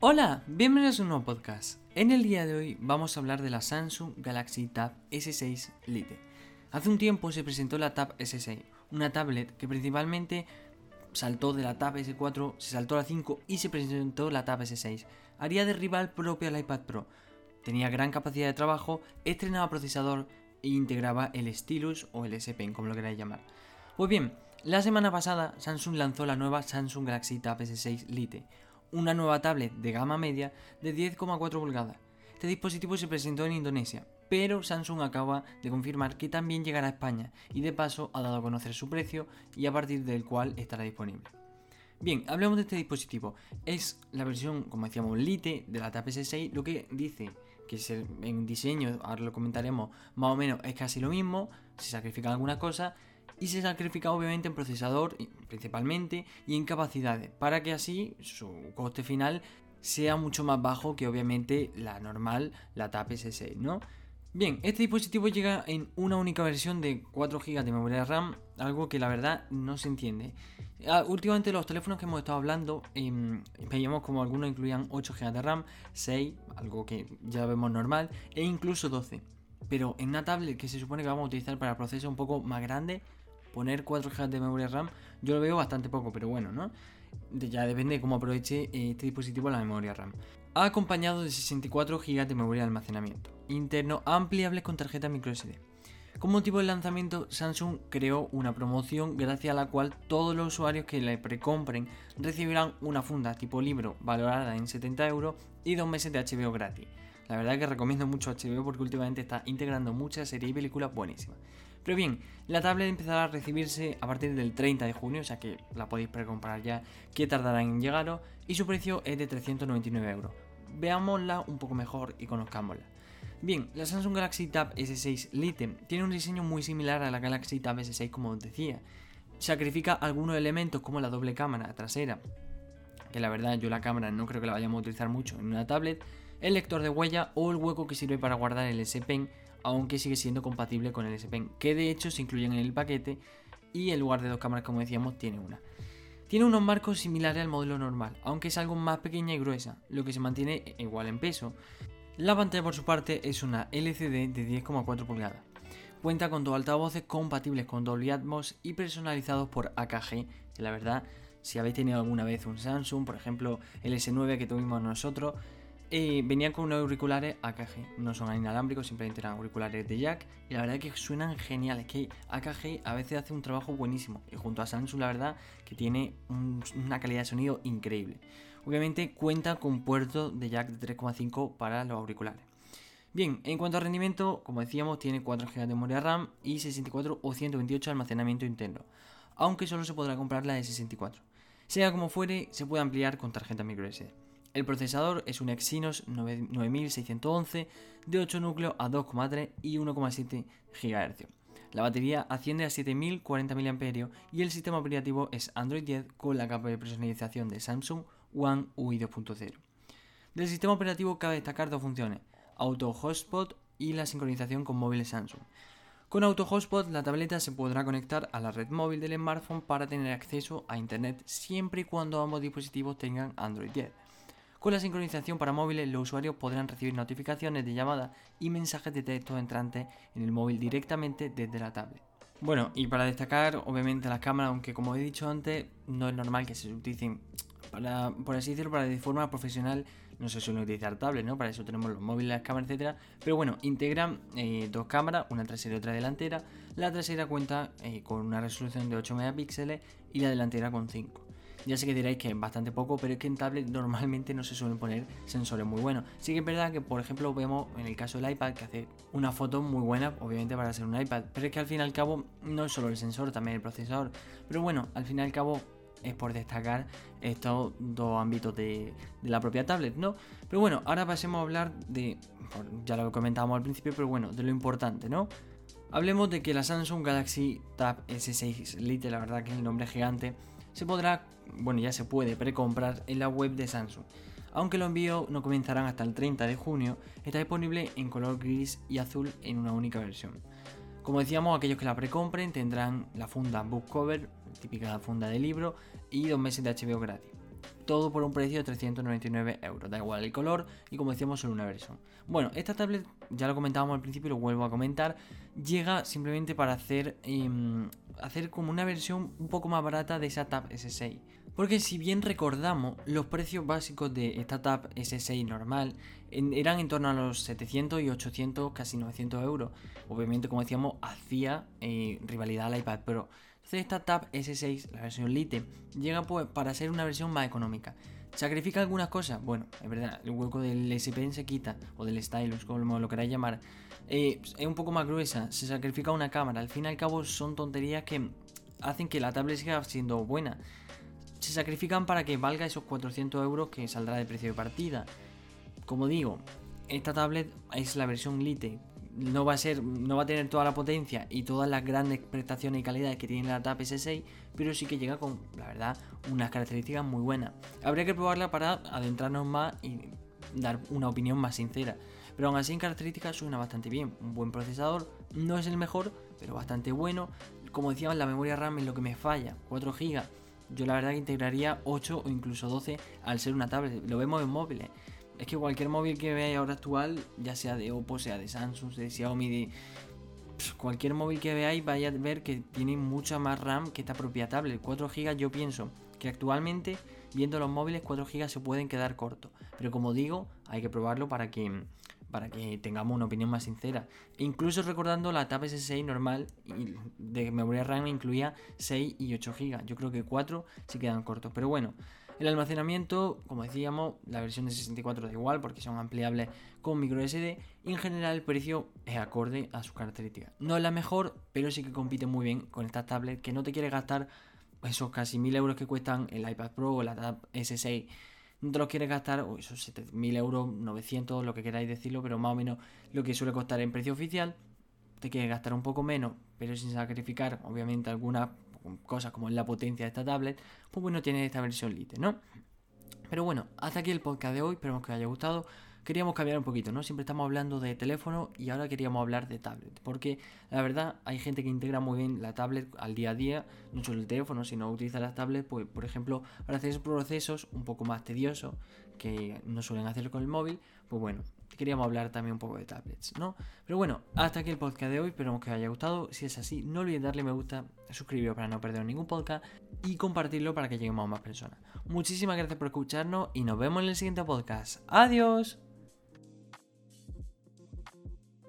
Hola, bienvenidos a un nuevo podcast. En el día de hoy vamos a hablar de la Samsung Galaxy Tab S6 Lite. Hace un tiempo se presentó la Tab S6, una tablet que principalmente saltó de la Tab S4, se saltó a la 5 y se presentó la Tab S6. Haría de rival propio al iPad Pro. Tenía gran capacidad de trabajo, estrenaba procesador e integraba el Stylus o el S Pen, como lo queráis llamar. Pues bien, la semana pasada Samsung lanzó la nueva Samsung Galaxy Tab S6 Lite, una nueva tablet de gama media de 10,4 pulgadas. Este dispositivo se presentó en Indonesia, pero Samsung acaba de confirmar que también llegará a España y de paso ha dado a conocer su precio y a partir del cual estará disponible. Bien, hablemos de este dispositivo. Es la versión, como decíamos, Lite de la Tab S6, lo que dice que en diseño, ahora lo comentaremos, más o menos es casi lo mismo, se sacrifican algunas cosas y se sacrifica obviamente en procesador principalmente y en capacidades para que así su coste final sea mucho más bajo que obviamente la normal, la TAP S6, ¿no? Bien, este dispositivo llega en una única versión de 4 GB de memoria RAM, algo que la verdad no se entiende. Ah, últimamente los teléfonos que hemos estado hablando, eh, veíamos como algunos incluían 8 GB de RAM, 6, algo que ya vemos normal, e incluso 12. Pero en una tablet que se supone que vamos a utilizar para procesos un poco más grandes, poner 4 GB de memoria RAM, yo lo veo bastante poco, pero bueno, ¿no? Ya depende de cómo aproveche este dispositivo la memoria RAM. Acompañado de 64 GB de memoria de almacenamiento interno ampliables con tarjeta microSD. Como motivo del lanzamiento, Samsung creó una promoción gracias a la cual todos los usuarios que le precompren recibirán una funda tipo libro valorada en 70 euros y dos meses de HBO gratis. La verdad que recomiendo mucho HBO porque últimamente está integrando muchas series y películas buenísimas. Pero bien, la tablet empezará a recibirse a partir del 30 de junio, o sea que la podéis precomprar ya, que tardará en llegaros, y su precio es de 399 euros. Veámosla un poco mejor y conozcámosla. Bien, la Samsung Galaxy Tab S6 Lite tiene un diseño muy similar a la Galaxy Tab S6 como os decía. Sacrifica algunos elementos como la doble cámara trasera, que la verdad yo la cámara no creo que la vayamos a utilizar mucho en una tablet, el lector de huella o el hueco que sirve para guardar el S Pen, aunque sigue siendo compatible con el S Pen, que de hecho se incluyen en el paquete y en lugar de dos cámaras como decíamos tiene una. Tiene unos marcos similares al modelo normal, aunque es algo más pequeña y gruesa, lo que se mantiene igual en peso. La pantalla por su parte es una LCD de 10,4 pulgadas. Cuenta con dos altavoces compatibles con Dolby Atmos y personalizados por AKG, que la verdad, si habéis tenido alguna vez un Samsung, por ejemplo el S9 que tuvimos nosotros, venían con unos auriculares AKG, no son inalámbricos, simplemente eran auriculares de jack y la verdad es que suenan geniales, que AKG a veces hace un trabajo buenísimo y junto a Samsung la verdad que tiene una calidad de sonido increíble. Obviamente cuenta con puerto de jack de 3,5 para los auriculares. Bien, en cuanto a rendimiento, como decíamos, tiene 4 GB de memoria RAM y 64 o 128 de almacenamiento interno, aunque solo se podrá comprar la de 64. Sea como fuere, se puede ampliar con tarjeta microSD. El procesador es un Exynos 9611 de 8 núcleos a 2,3 y 1,7 GHz. La batería asciende a 7040 mAh y el sistema operativo es Android 10 con la capa de personalización de Samsung One UI 2.0. Del sistema operativo cabe destacar dos funciones, Auto Hotspot y la sincronización con móviles Samsung. Con Auto Hotspot la tableta se podrá conectar a la red móvil del smartphone para tener acceso a Internet siempre y cuando ambos dispositivos tengan Android 10. Con la sincronización para móviles los usuarios podrán recibir notificaciones de llamada y mensajes de texto entrantes en el móvil directamente desde la tablet. Bueno, y para destacar, obviamente las cámaras, aunque como he dicho antes, no es normal que se utilicen para, por así decirlo, para de forma profesional no se suelen utilizar tablets, ¿no? Para eso tenemos los móviles, las cámaras, etcétera. Pero bueno, integran eh, dos cámaras, una trasera y otra delantera. La trasera cuenta eh, con una resolución de 8 megapíxeles y la delantera con 5. Ya sé que diréis que es bastante poco, pero es que en tablet normalmente no se suelen poner sensores muy buenos. Sí que es verdad que, por ejemplo, vemos en el caso del iPad que hace una foto muy buena, obviamente para ser un iPad, pero es que al fin y al cabo no es solo el sensor, también el procesador. Pero bueno, al fin y al cabo es por destacar estos dos ámbitos de, la propia tablet, ¿no? Pero bueno, ahora pasemos a hablar de, ya lo comentábamos al principio, pero bueno, de lo importante, ¿no? Hablemos de que la Samsung Galaxy Tab S6 Lite, la verdad que es el nombre gigante, se podrá, bueno, ya se puede precomprar en la web de Samsung. Aunque los envíos no comenzarán hasta el 30 de junio, está disponible en color gris y azul en una única versión. Como decíamos, aquellos que la precompren tendrán la funda book cover, típica funda de libro, y dos meses de HBO gratis. Todo por un precio de 399 euros. Da igual el color y como decíamos solo una versión. Bueno, esta tablet, ya lo comentábamos al principio y lo vuelvo a comentar, llega simplemente para hacer, em, hacer como una versión un poco más barata de esa Tab S6. Porque si bien recordamos, los precios básicos de esta Tab S6 normal eran en torno a los 700 y 800, casi 900 euros. Obviamente, como decíamos, hacía eh, rivalidad al iPad Pro. Entonces esta Tab S6, la versión Lite, llega pues para ser una versión más económica. ¿Sacrifica algunas cosas? Bueno, es verdad, el hueco del S Pen se quita, o del stylus, como lo queráis llamar. Eh, es un poco más gruesa, se sacrifica una cámara. Al fin y al cabo son tonterías que hacen que la tablet siga siendo buena. Se sacrifican para que valga esos 400 euros que saldrá de precio de partida. Como digo, esta tablet es la versión Lite, no va a ser, no va a tener toda la potencia y todas las grandes prestaciones y calidades que tiene la TAP S6, pero sí que llega con, la verdad, unas características muy buenas. Habría que probarla para adentrarnos más y dar una opinión más sincera. Pero aún así en características suena bastante bien. Un buen procesador, no es el mejor, pero bastante bueno. Como decíamos, la memoria RAM es lo que me falla, 4 GB. Yo la verdad que integraría 8 o incluso 12 al ser una tablet. Lo vemos en móviles. Es que cualquier móvil que veáis ahora actual, ya sea de Oppo, sea de Samsung, de Xiaomi, cualquier móvil que veáis, vaya a ver que tiene mucha más RAM que esta propia tablet. 4 GB yo pienso que actualmente, viendo los móviles, 4 GB se pueden quedar cortos. Pero como digo, hay que probarlo para que para que tengamos una opinión más sincera. E incluso recordando la Tab S6 normal de memoria RAM incluía 6 y 8 GB. Yo creo que 4 se quedan cortos. Pero bueno, el almacenamiento, como decíamos, la versión de 64 da igual porque son ampliables con micro SD y en general el precio es acorde a sus características. No es la mejor, pero sí que compite muy bien con esta tablet que no te quiere gastar esos casi 1000 euros que cuestan el iPad Pro o la Tab S6. No te los quieres gastar, o esos 7000 euros, 900, lo que queráis decirlo, pero más o menos lo que suele costar en precio oficial. Te quieres gastar un poco menos, pero sin sacrificar, obviamente, alguna cosas como la potencia de esta tablet, pues bueno, tiene esta versión Lite, ¿no? Pero bueno, hasta aquí el podcast de hoy, esperemos que os haya gustado. Queríamos cambiar un poquito, ¿no? Siempre estamos hablando de teléfono y ahora queríamos hablar de tablet, porque la verdad hay gente que integra muy bien la tablet al día a día, no solo el teléfono, sino utiliza la tablet, pues, por ejemplo, para hacer procesos un poco más tediosos que no suelen hacerlo con el móvil, pues bueno, queríamos hablar también un poco de tablets, ¿no? Pero bueno, hasta aquí el podcast de hoy, esperamos que os haya gustado. Si es así, no olviden darle me gusta, suscribiros para no perder ningún podcast y compartirlo para que lleguemos a más personas. Muchísimas gracias por escucharnos y nos vemos en el siguiente podcast. ¡Adiós!